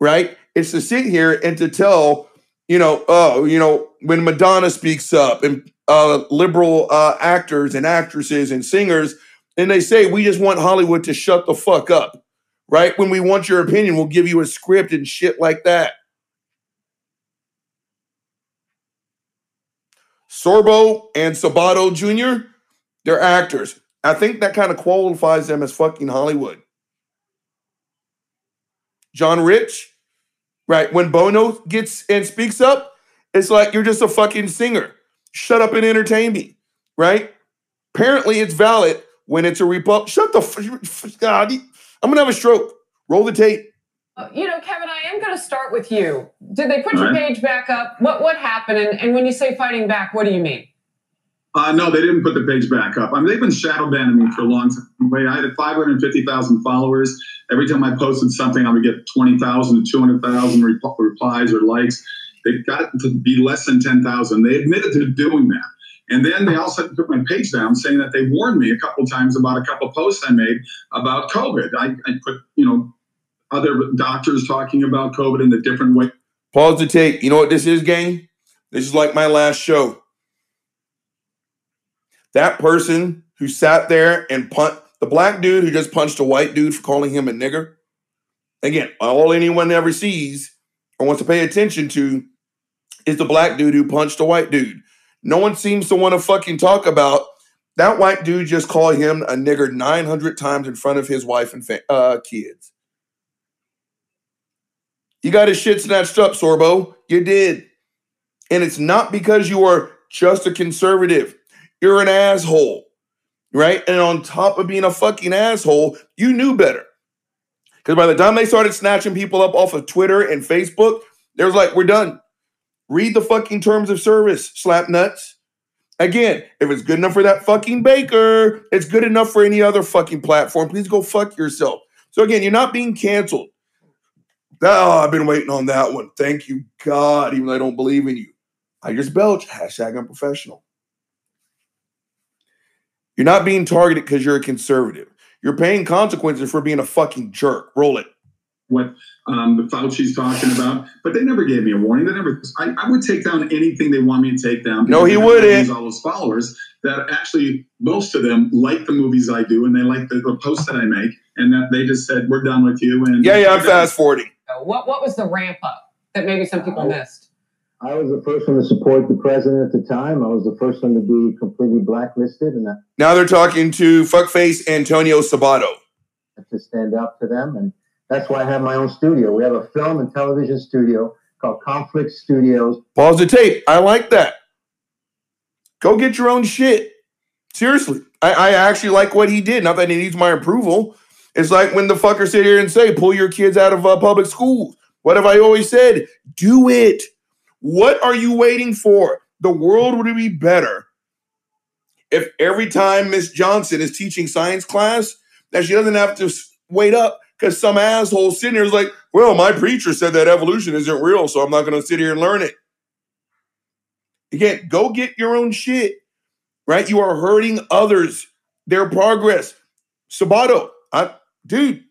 [SPEAKER 1] right? It's to sit here and to tell, you know, oh, you know, when Madonna speaks up and uh, liberal uh, actors and actresses and singers, and they say, we just want Hollywood to shut the fuck up, right? When we want your opinion, we'll give you a script and shit like that. Sorbo and Sabato Jr., they're actors. I think that kind of qualifies them as fucking Hollywood. John Rich, right? When Bono gets and speaks up, it's like you're just a fucking singer. Shut up and entertain me, right? Apparently, it's valid when it's a republic. Shut the f- God. I'm gonna have a stroke. Roll the tape.
[SPEAKER 5] Uh, you know, Kevin, I am going to start with you. Did they put your
[SPEAKER 6] All right.
[SPEAKER 5] page back up? What what happened? And, and when you say fighting back, what do you mean?
[SPEAKER 6] Uh, no, they didn't put the page back up. I mean, they've been shadow banning me for a long time. I had 550,000 followers. Every time I posted something, I would get 20,000 to 200,000 rep- replies or likes. They've got to be less than 10,000. They admitted to doing that. And then they also took my page down, saying that they warned me a couple times about a couple posts I made about COVID. I, I put, you know, other doctors talking about COVID in a different way.
[SPEAKER 1] Pause the tape. You know what this is, gang? This is like my last show. That person who sat there and punt The black dude who just punched a white dude for calling him a nigger. Again, all anyone ever sees or wants to pay attention to is the black dude who punched a white dude. No one seems to want to fucking talk about that white dude just called him a nigger 900 times in front of his wife and fa- uh, kids. You got his shit snatched up, Sorbo. You did. And it's not because you are just a conservative. You're an asshole, right? And on top of being a fucking asshole, you knew better. Because by the time they started snatching people up off of Twitter and Facebook, they was like, we're done. Read the fucking terms of service, slap nuts. Again, if it's good enough for that fucking baker, it's good enough for any other fucking platform. Please go fuck yourself. So again, you're not being canceled. Oh, I've been waiting on that one. Thank you, God, even though I don't believe in you. I just belch. Hashtag unprofessional. You're not being targeted because you're a conservative. You're paying consequences for being a fucking jerk. Roll it.
[SPEAKER 6] what um, the Fauci's talking about, but they never gave me a warning. They never. I, I would take down anything they want me to take down.
[SPEAKER 1] No, he wouldn't.
[SPEAKER 6] All those followers that actually, most of them like the movies I do, and they like the, the posts that I make, and that they just said, "We're done with you." And
[SPEAKER 1] Yeah, yeah, I'm fast forwarding.
[SPEAKER 5] What what was the ramp up that maybe some people missed?
[SPEAKER 7] I was the first one to support the president at the time. I was the first one to be completely blacklisted, and I
[SPEAKER 1] Now they're talking to fuckface Antonio Sabato.
[SPEAKER 7] to stand up to them. And that's why I have my own studio. We have a film and television studio called Conflict Studios.
[SPEAKER 1] Pause the tape. I like that. Go get your own shit. Seriously. I, I actually like what he did. Not that he needs my approval. It's like when the fuckers sit here and say, pull your kids out of uh, public schools. What have I always said? Do it. What are you waiting for? The world would be better if every time Miss Johnson is teaching science class, that she doesn't have to wait up because some asshole sitting here is like, well, my preacher said that evolution isn't real, so I'm not going to sit here and learn it. Again, go get your own shit, right? You are hurting others, their progress. Sabato, I, dude,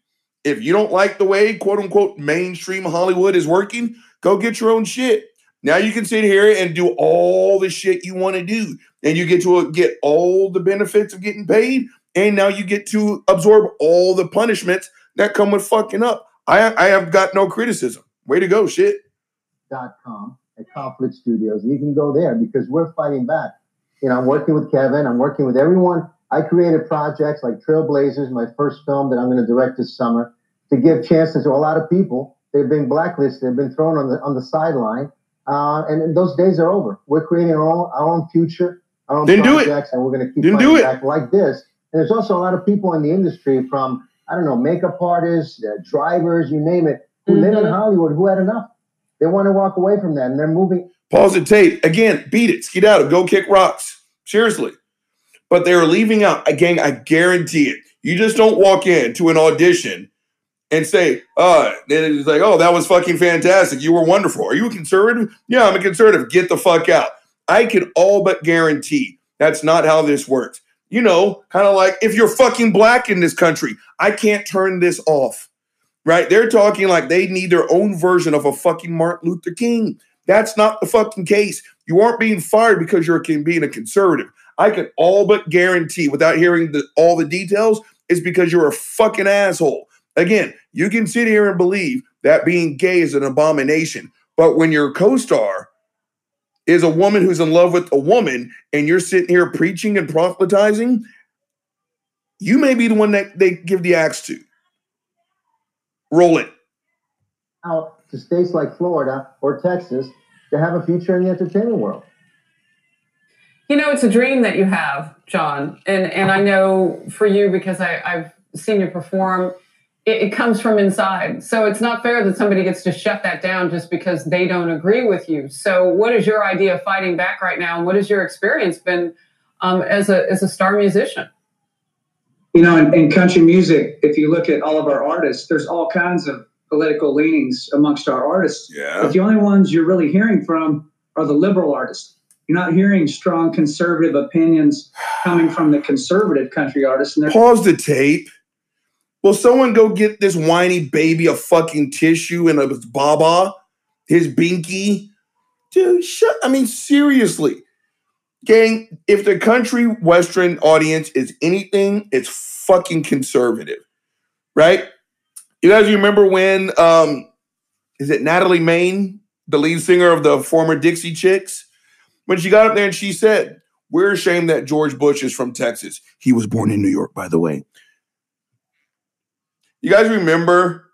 [SPEAKER 1] if you don't like the way quote unquote mainstream Hollywood is working, go get your own shit. Now you can sit here and do all the shit you want to do, and you get to uh, get all the benefits of getting paid, and now you get to absorb all the punishments that come with fucking up. I, I have got no criticism. Way to go, shit.
[SPEAKER 7] dot com at Conflict Studios. You can go there because we're fighting back. You know, I'm working with Kevin. I'm working with everyone. I created projects like Trailblazers, my first film that I'm going to direct this summer, to give chances to a lot of people. They've been blacklisted. They've been thrown on the on the sideline, uh, and those days are over. We're creating our own our own future, our own
[SPEAKER 1] Then do it.
[SPEAKER 7] projects, and we're going to keep
[SPEAKER 1] Then
[SPEAKER 7] fighting
[SPEAKER 1] do it.
[SPEAKER 7] back like this. And there's also a lot of people in the industry from I don't know makeup artists, uh, drivers, you name it, who live in. Hollywood who had enough. They want to walk away from that, and they're moving.
[SPEAKER 1] Pause the tape. Again, beat it. Skedaddle. Go kick rocks. Seriously. But they are leaving out, again, I guarantee it. You just don't walk into an audition and say, uh, then it's like, oh, that was fucking fantastic. You were wonderful. Are you a conservative? Yeah, I'm a conservative. Get the fuck out. I can all but guarantee that's not how this works. You know, kind of like if you're fucking black in this country, I can't turn this off. Right? They're talking like they need their own version of a fucking Martin Luther King. That's not the fucking case. You aren't being fired because you're being a conservative. I can all but guarantee, without hearing the, all the details, is because you're a fucking asshole. Again, you can sit here and believe that being gay is an abomination, but when your co-star is a woman who's in love with a woman, and you're sitting here preaching and proselytizing, you may be the one that they give the axe to. Roll it.
[SPEAKER 7] out to states like Florida or Texas to have a future in the entertainment world.
[SPEAKER 5] You know, it's a dream that you have, John, and and I know for you because I, I've seen you perform. It, it comes from inside, so it's not fair that somebody gets to shut that down just because they don't agree with you. So, what is your idea of fighting back right now, and what has your experience been um, as a as a star musician?
[SPEAKER 8] you know, in, in country music, if you look at all of our artists, there's all kinds of political leanings amongst our artists.
[SPEAKER 1] Yeah.
[SPEAKER 8] But the only ones you're really hearing from are the liberal artists. You're not hearing strong conservative opinions coming from the conservative country artists. And
[SPEAKER 1] Pause the tape. Will someone go get this whiny baby a fucking tissue and a baba, his binky? Dude, shut. I mean, seriously. gang, if the country western audience is anything, it's fucking conservative, right? You guys remember when um is it Natalie Main, the lead singer of the former Dixie Chicks, when she got up there and she said, "We're ashamed that George Bush is from Texas. He was born in New York, by the way." You guys remember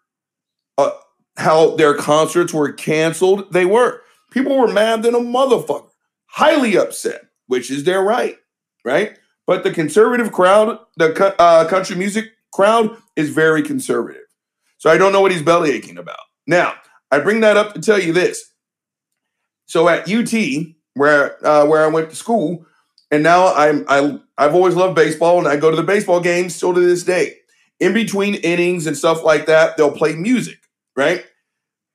[SPEAKER 1] uh, how their concerts were canceled? They were. People were mad than a motherfucker, highly upset, which is their right, right? But the conservative crowd, the uh, country music crowd, is very conservative. So I don't know what he's belly aching about. Now, I bring that up to tell you this. So at UT, where uh, where I went to school, and now I'm I I've always loved baseball, and I go to the baseball games still to this day. In between innings and stuff like that, they'll play music, right?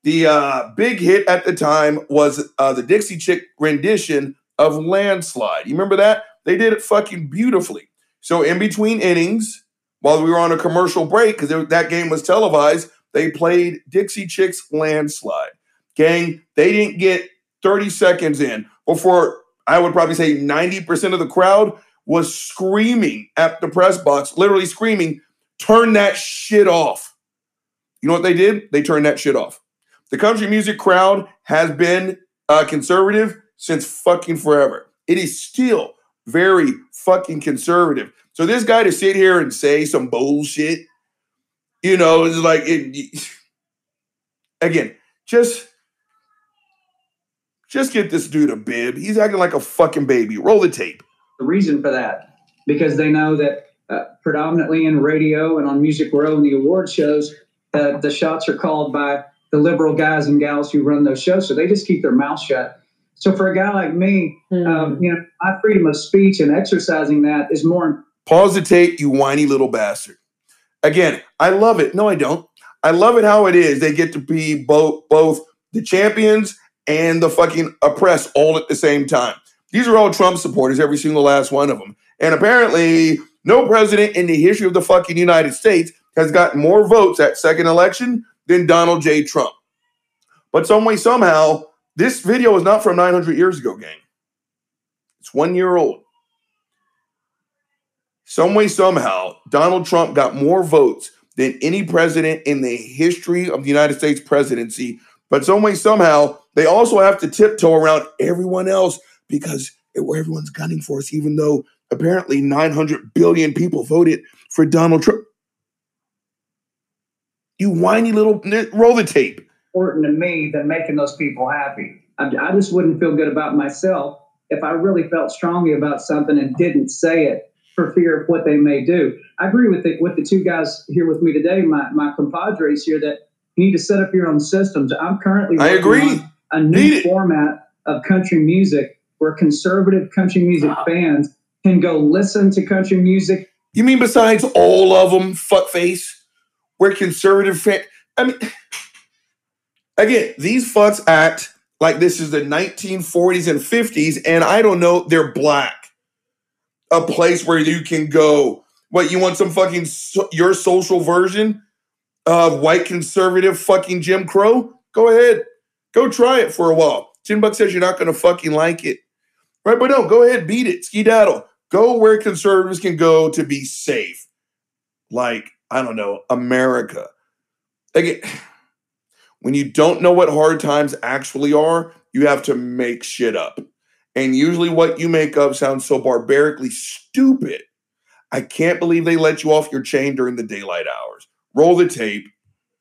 [SPEAKER 1] The uh, big hit at the time was uh, the Dixie Chick rendition of "Landslide." You remember that? They did it fucking beautifully. So in between innings, while we were on a commercial break, because that game was televised, they played Dixie Chicks Landslide. Gang, they didn't get 30 seconds in before I would probably say 90% of the crowd was screaming at the press box, literally screaming, turn that shit off. You know what they did? They turned that shit off. The country music crowd has been uh, conservative since fucking forever. It is still very fucking conservative. So this guy to sit here and say some bullshit, you know, it's like it. Again, just just get this dude a bib. He's acting like a fucking baby. Roll the tape.
[SPEAKER 8] the reason for that because they know that uh, predominantly in radio and on Music Row and the award shows, uh, the shots are called by the liberal guys and gals who run those shows. So they just keep their mouth shut. So for a guy like me, um, you know, my freedom of speech and exercising that is more
[SPEAKER 1] Pause the tape, you whiny little bastard. Again, I love it. No, I don't. I love it how it is. They get to be both both the champions and the fucking oppressed all at the same time. These are all Trump supporters, every single last one of them. And apparently, no president in the history of the fucking United States has gotten more votes at second election than Donald J. Trump. But some way, somehow, this video is not from 900 years ago, gang. It's one year old. Some way, somehow, Donald Trump got more votes than any president in the history of the United States presidency. But some way, somehow, they also have to tiptoe around everyone else because everyone's gunning for us, even though apparently 900 billion people voted for Donald Trump. You whiny little roll the tape.
[SPEAKER 8] important to me than making those people happy. I, I just wouldn't feel good about myself if I really felt strongly about something and didn't say it for fear of what they may do. I agree with the, with the two guys here with me today, my, my compadres here, that you need to set up your own systems. I'm currently
[SPEAKER 1] I agree.
[SPEAKER 8] on a new format of country music where conservative country music fans can go listen to country music
[SPEAKER 1] You mean besides all of them, fuckface? We're conservative fan. I mean, again, these fucks act like this is the 1940s and 50s, and I don't know, they're black. A place where you can go. What, you want some fucking, so, your social version of white conservative fucking Jim Crow? Go ahead. Go try it for a while. Jim Buck says you're not going to fucking like it. Right? But no, go ahead, beat it. Skedaddle. Go where conservatives can go to be safe. Like, I don't know, America. Again, when you don't know what hard times actually are, you have to make shit up. And usually what you make up sounds so barbarically stupid. I can't believe they let you off your chain during the daylight hours. Roll the tape.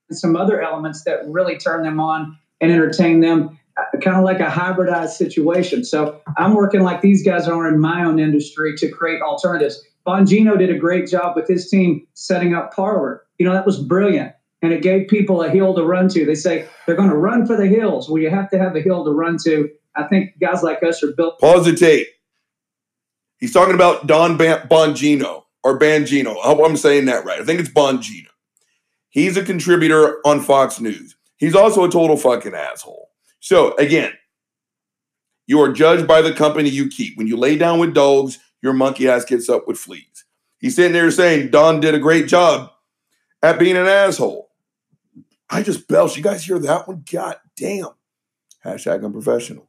[SPEAKER 8] and some other elements that really turn them on and entertain them, kind of like a hybridized situation. So I'm working like these guys are in my own industry to create alternatives. Bongino did a great job with his team setting up Parler. You know, that was brilliant. And it gave people a hill to run to. They say they're going to run for the hills. Well, you have to have a hill to run to. I think guys like us are built
[SPEAKER 1] Pause the tape. He's talking about Don Bongino or Bangino. I hope I'm saying that right. I think it's Bongino. He's a contributor on Fox News. He's also a total fucking asshole. So again, you are judged by the company you keep. When you lay down with dogs, your monkey ass gets up with fleas. He's sitting there saying Don did a great job at being an asshole. I just belched. You guys hear that one? God damn. Hashtag unprofessional.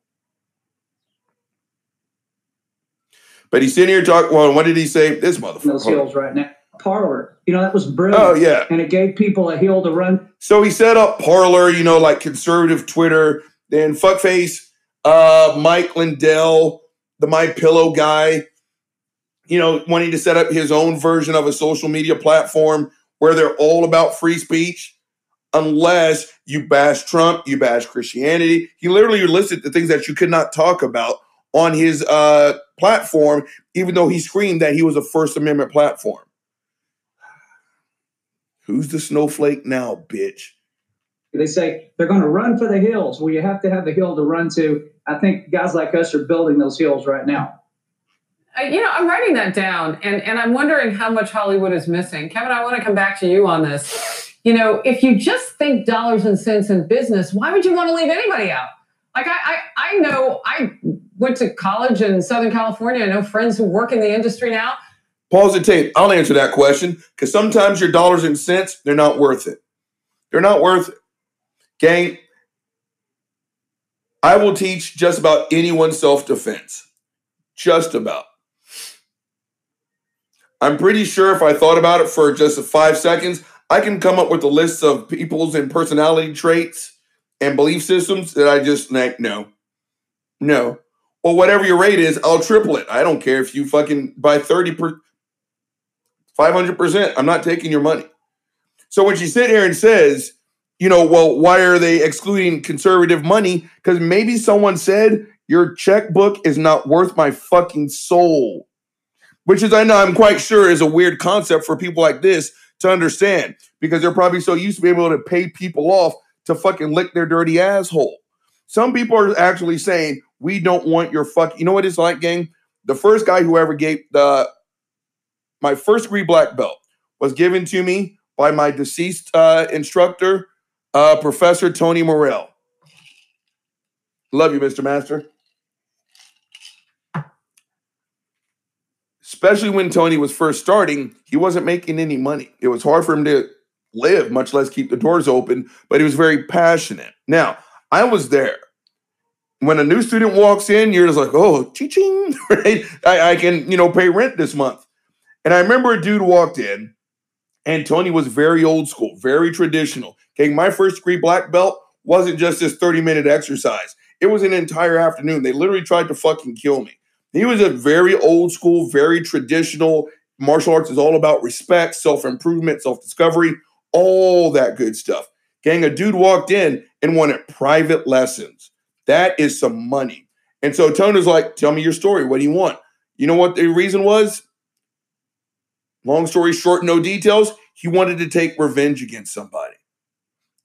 [SPEAKER 1] But he's sitting here talking. Well, what did he say? This
[SPEAKER 8] in those
[SPEAKER 1] motherfucker.
[SPEAKER 8] hills right now. Parler, you know, that was brilliant.
[SPEAKER 1] Oh yeah.
[SPEAKER 8] And it gave people a hill to run.
[SPEAKER 1] So he set up Parler, you know, like conservative Twitter. Then fuckface, uh, Mike Lindell, the My Pillow guy, you know, wanting to set up his own version of a social media platform where they're all about free speech, unless you bash Trump, you bash Christianity. He literally listed the things that you could not talk about on his uh, platform, even though he screamed that he was a First Amendment platform. Who's the snowflake now, bitch?
[SPEAKER 8] They say they're going to run for the hills. Well, you have to have the hill to run to. I think guys like us are building those hills right now.
[SPEAKER 5] Uh, you know, I'm writing that down, and and I'm wondering how much Hollywood is missing. Kevin, I want to come back to you on this. You know, if you just think dollars and cents in business, why would you want to leave anybody out? Like I, I, I know I went to college in Southern California. I know friends who work in the industry now.
[SPEAKER 1] Pause the tape. I'll answer that question because sometimes your dollars and cents, they're not worth it. They're not worth it. Gang, I will teach just about anyone self defense. Just about. I'm pretty sure if I thought about it for just five seconds, I can come up with a list of people's and personality traits and belief systems that I just like, no, no. Well, whatever your rate is, I'll triple it. I don't care if you fucking buy 30 per 500%. I'm not taking your money. So when she sit here and says, you know, well, why are they excluding conservative money? Because maybe someone said your checkbook is not worth my fucking soul. Which is, I know, I'm quite sure is a weird concept for people like this to understand because they're probably so used to being able to pay people off to fucking lick their dirty asshole. Some people are actually saying, we don't want your fuck. You know what it's like, gang? The first guy who ever gave the my first degree black belt was given to me by my deceased uh, instructor, uh, Professor Tony Morell. Love you, Mr. Master. Especially when Tony was first starting, he wasn't making any money. It was hard for him to live, much less keep the doors open, but he was very passionate. Now, I was there. When a new student walks in, you're just like, oh, ching, right? I, I can, you know, pay rent this month. And I remember a dude walked in, and Tony was very old school, very traditional. Okay, my first degree black belt wasn't just this 30 minute exercise, it was an entire afternoon. They literally tried to fucking kill me. He was a very old school, very traditional. Martial arts is all about respect, self improvement, self discovery, all that good stuff. Gang, a dude walked in and wanted private lessons. That is some money. And so Tony was like, Tell me your story. What do you want? You know what the reason was? Long story short, no details. He wanted to take revenge against somebody.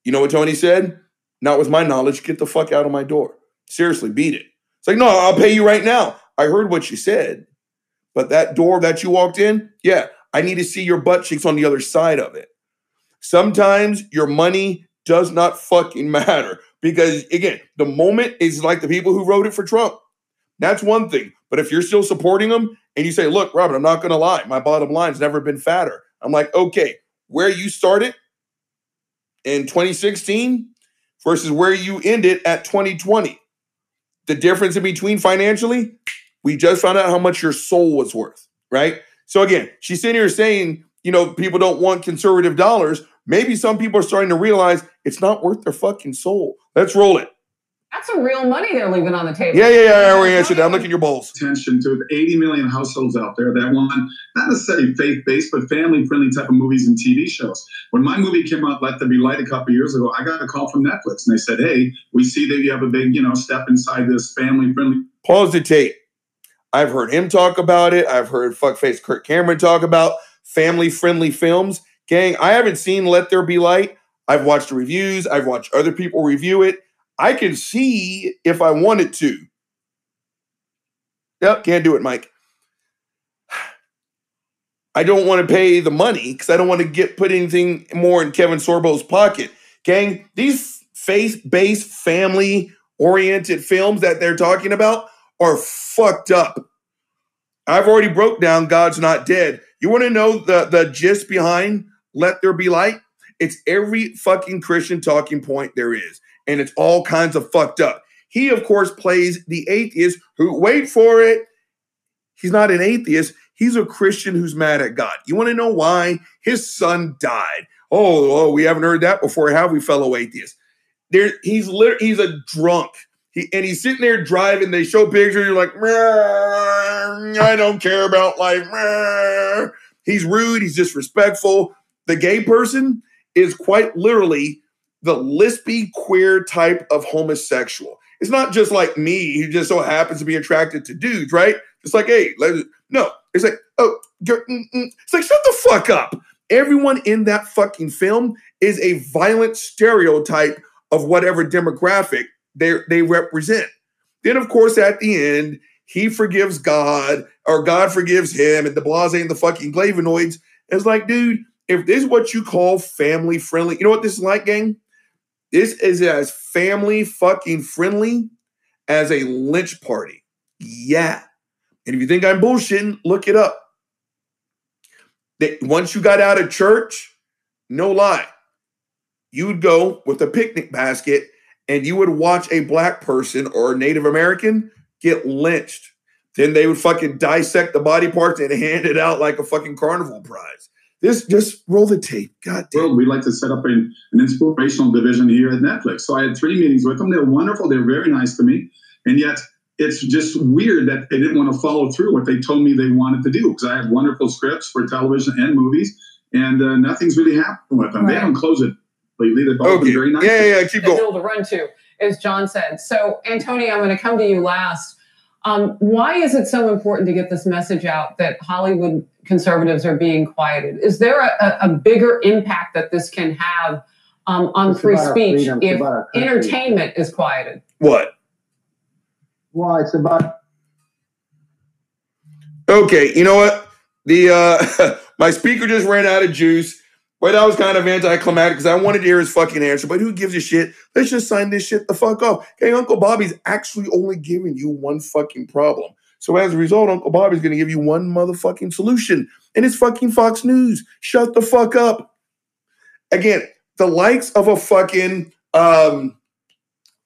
[SPEAKER 1] You know what Tony said? Not with my knowledge. Get the fuck out of my door. Seriously, beat it. It's like, no, I'll pay you right now. I heard what you said. But that door that you walked in, yeah, I need to see your butt cheeks on the other side of it. Sometimes your money does not fucking matter because, again, the moment is like the people who voted for Trump. That's one thing. But if you're still supporting them and you say, look, Robert, I'm not going to lie, my bottom line's never been fatter. I'm like, okay, where you started in 2016 versus where you ended at 2020. The difference in between financially, we just found out how much your soul was worth, right? So again, she's sitting here saying, you know, people don't want conservative dollars. Maybe some people are starting to realize it's not worth their fucking soul. Let's roll it.
[SPEAKER 5] That's some real money they're leaving on the table.
[SPEAKER 1] Yeah, yeah, yeah. I already answered that. I'm looking at your bowls.
[SPEAKER 6] attention to 80 million households out there that want not necessarily faith-based but family-friendly type of movies and TV shows. When my movie came out, Let There Be Light, a couple years ago, I got a call from Netflix and they said, "Hey, we see that you have a big, you know, step inside this family-friendly
[SPEAKER 1] Pause the tape. I've heard him talk about it. I've heard fuckface Kirk Cameron talk about family friendly films. Gang, I haven't seen Let There Be Light. I've watched the reviews, I've watched other people review it. I can see if I wanted to. Yep, can't do it, Mike. I don't want to pay the money because I don't want to get put anything more in Kevin Sorbo's pocket. Gang, these faith-based, family-oriented films that they're talking about are fucked up. I've already broke down God's Not Dead. You want to know the, the gist behind Let There Be Light? It's every fucking Christian talking point there is, and it's all kinds of fucked up. He, of course, plays the atheist who, wait for it, He's not an atheist. He's a Christian who's mad at God. You want to know why? His son died. Oh, oh, we haven't heard that before, have we, fellow atheists? There, he's lit- he's a drunk. He, and he's sitting there driving. They show pictures. You're like, I don't care about life. Meh." He's rude. He's disrespectful. The gay person is quite literally the lispy queer type of homosexual. It's not just like me who just so happens to be attracted to dudes, right? It's like, hey, no. It's like, oh, mm, mm. it's like, shut the fuck up. Everyone in that fucking film is a violent stereotype of whatever demographic they they represent. Then, of course, at the end, he forgives God or God forgives him, and the blase and the fucking flavonoids. It's like, dude, if this is what you call family friendly, you know what this is like, gang? This is as family fucking friendly as a lynch party. Yeah. And if you think I'm bullshitting, look it up. That once you got out of church, no lie, you would go with a picnic basket and you would watch a black person or a Native American get lynched. Then they would fucking dissect the body parts and hand it out like a fucking carnival prize. This just roll the tape. God damn.
[SPEAKER 6] Well, we'd like to set up an, an inspirational division here at Netflix. So I had three meetings with them. They're wonderful. They're very nice to me. And yet it's just weird that they didn't want to follow through what they told me they wanted to do because I have wonderful scripts for television and movies, and uh, nothing's really happened with them. They
[SPEAKER 5] Right.
[SPEAKER 6] haven't closed it lately. They've all
[SPEAKER 1] Okay.
[SPEAKER 6] been very nice.
[SPEAKER 1] Yeah, yeah, yeah. Keep going.
[SPEAKER 5] hill to run to, as John said. So, Antonio, I'm going to come to you last. Um, why is it so important to get this message out that Hollywood conservatives are being quieted? Is there a, a, a bigger impact that this can have um, on
[SPEAKER 7] It's
[SPEAKER 5] free speech
[SPEAKER 7] freedom,
[SPEAKER 5] if
[SPEAKER 7] about our country.
[SPEAKER 5] entertainment is quieted?
[SPEAKER 1] What?
[SPEAKER 7] Well, it's about
[SPEAKER 1] Okay, you know what? The uh my speaker just ran out of juice. But that was kind of anticlimactic because I wanted to hear his fucking answer. But who gives a shit? Let's just sign this shit the fuck off. Okay, Uncle Bobby's actually only giving you one fucking problem. So as a result, Uncle Bobby's gonna give you one motherfucking solution. And it's fucking Fox News. Shut the fuck up. Again, the likes of a fucking um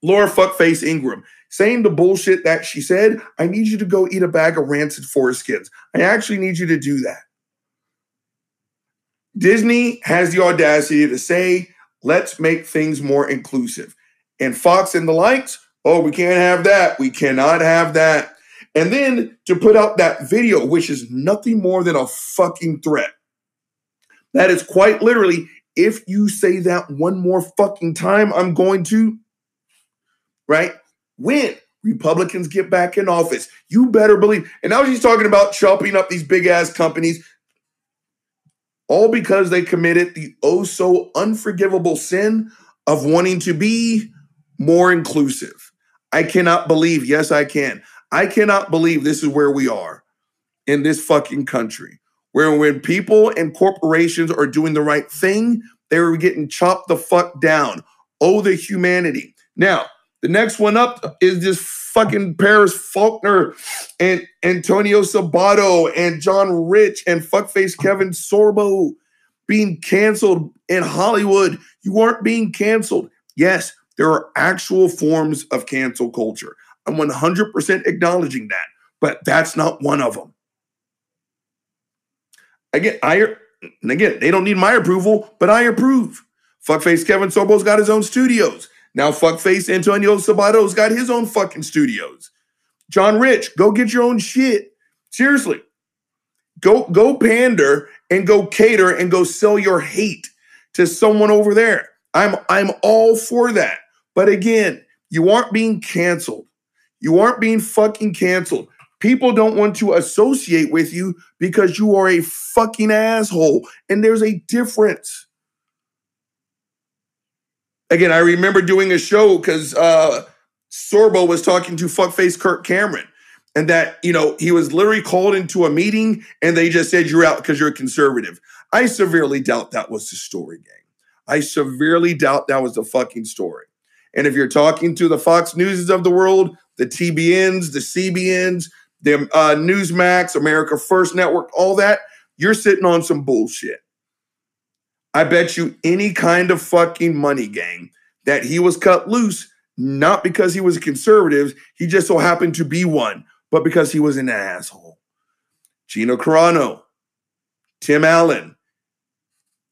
[SPEAKER 1] Laura Fuckface Ingraham saying the bullshit that she said, I need you to go eat a bag of rancid forest skins. I actually need you to do that. Disney has the audacity to say, let's make things more inclusive. And Fox and the likes, oh, we can't have that. We cannot have that. And then to put out that video, which is nothing more than a fucking threat. That is quite literally, if you say that one more fucking time, I'm going to, right? When Republicans get back in office, you better believe. And now she's talking about chopping up these big ass companies, all because they committed the oh so unforgivable sin of wanting to be more inclusive. I cannot believe, yes, I can. I cannot believe this is where we are in this fucking country, where when people and corporations are doing the right thing, they're getting chopped the fuck down. Oh, the humanity. Now, the next one up is this fucking Harris Faulkner and Antonio Sabato and John Rich and fuckface Kevin Sorbo being canceled in Hollywood. You aren't being canceled. Yes, there are actual forms of cancel culture. I'm 100% acknowledging that, but that's not one of them. Again, I and again, they don't need my approval, but I approve. Fuckface Kevin Sorbo's got his own studios. Now, fuckface Antonio Sabato's got his own fucking studios. John Rich, go get your own shit. Seriously. Go go pander and go cater and go sell your hate to someone over there. I'm I'm all for that. But again, you aren't being canceled. You aren't being fucking canceled. People don't want to associate with you because you are a fucking asshole. And there's a difference. Again, I remember doing a show because uh, Sorbo was talking to fuckface Kirk Cameron. And that, you know, he was literally called into a meeting and they just said, You're out because you're a conservative. I severely doubt that was the story, gang. I severely doubt that was the fucking story. And if you're talking to the Fox Newses of the world, the TBNs, the CBNs, the uh, Newsmax, America First Network, all that, you're sitting on some bullshit. I bet you any kind of fucking money gang that he was cut loose, not because he was a conservative, he just so happened to be one, but because he was an asshole. Gina Carano, Tim Allen,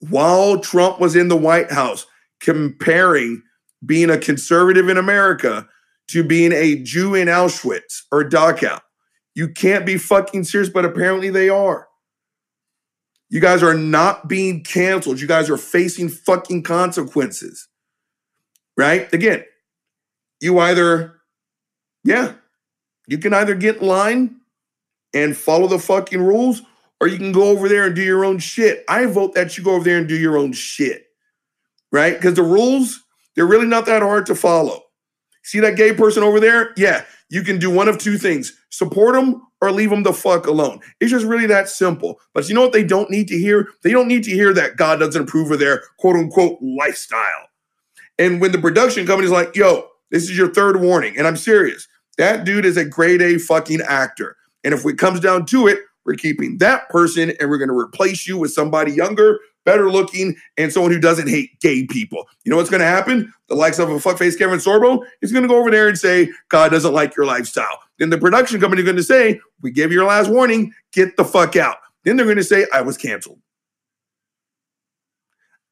[SPEAKER 1] while Trump was in the White House, comparing being a conservative in America to being a Jew in Auschwitz or Dachau. You can't be fucking serious, but apparently they are. You guys are not being canceled. You guys are facing fucking consequences. Right? Again, you either, yeah, you can either get in line and follow the fucking rules, or you can go over there and do your own shit. I vote that you go over there and do your own shit. Right? Because the rules, they're really not that hard to follow. See that gay person over there? Yeah, you can do one of two things support them or leave them the fuck alone. It's just really that simple. But you know what they don't need to hear? They don't need to hear that God doesn't approve of their quote unquote lifestyle. And when the production company's like, yo, this is your third warning, and I'm serious, that dude is a grade A fucking actor. And if it comes down to it, we're keeping that person and we're going to replace you with somebody younger, better looking, and someone who doesn't hate gay people. You know what's going to happen? The likes of a fuckface Kevin Sorbo is going to go over there and say, God doesn't like your lifestyle. Then the production company is going to say, We gave you your last warning, get the fuck out. Then they're going to say, I was canceled.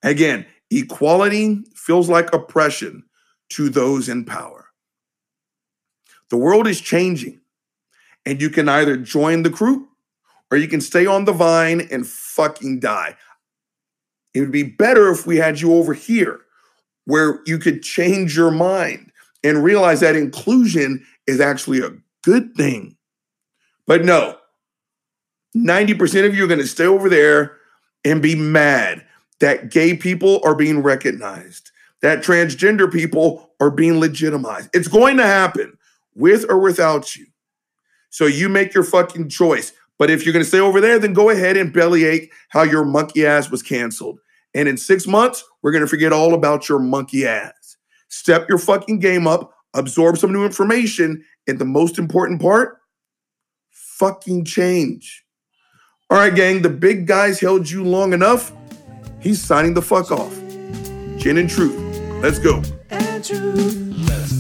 [SPEAKER 1] Again, equality feels like oppression to those in power. The world is changing, and you can either join the crew or you can stay on the vine and fucking die. It would be better if we had you over here where you could change your mind and realize that inclusion is actually a good thing. But no, 90% of you are going to stay over there and be mad that gay people are being recognized, that transgender people are being legitimized. It's going to happen with or without you. So you make your fucking choice. But if you're going to stay over there, then go ahead and bellyache how your monkey ass was canceled. And in six months, we're going to forget all about your monkey ass. Step your fucking game up, absorb some new information, and the most important part, fucking change. All right, gang, the big guys held you long enough. He's signing the fuck off. Gin and truth. Let's go.
[SPEAKER 3] and truth. Let's go.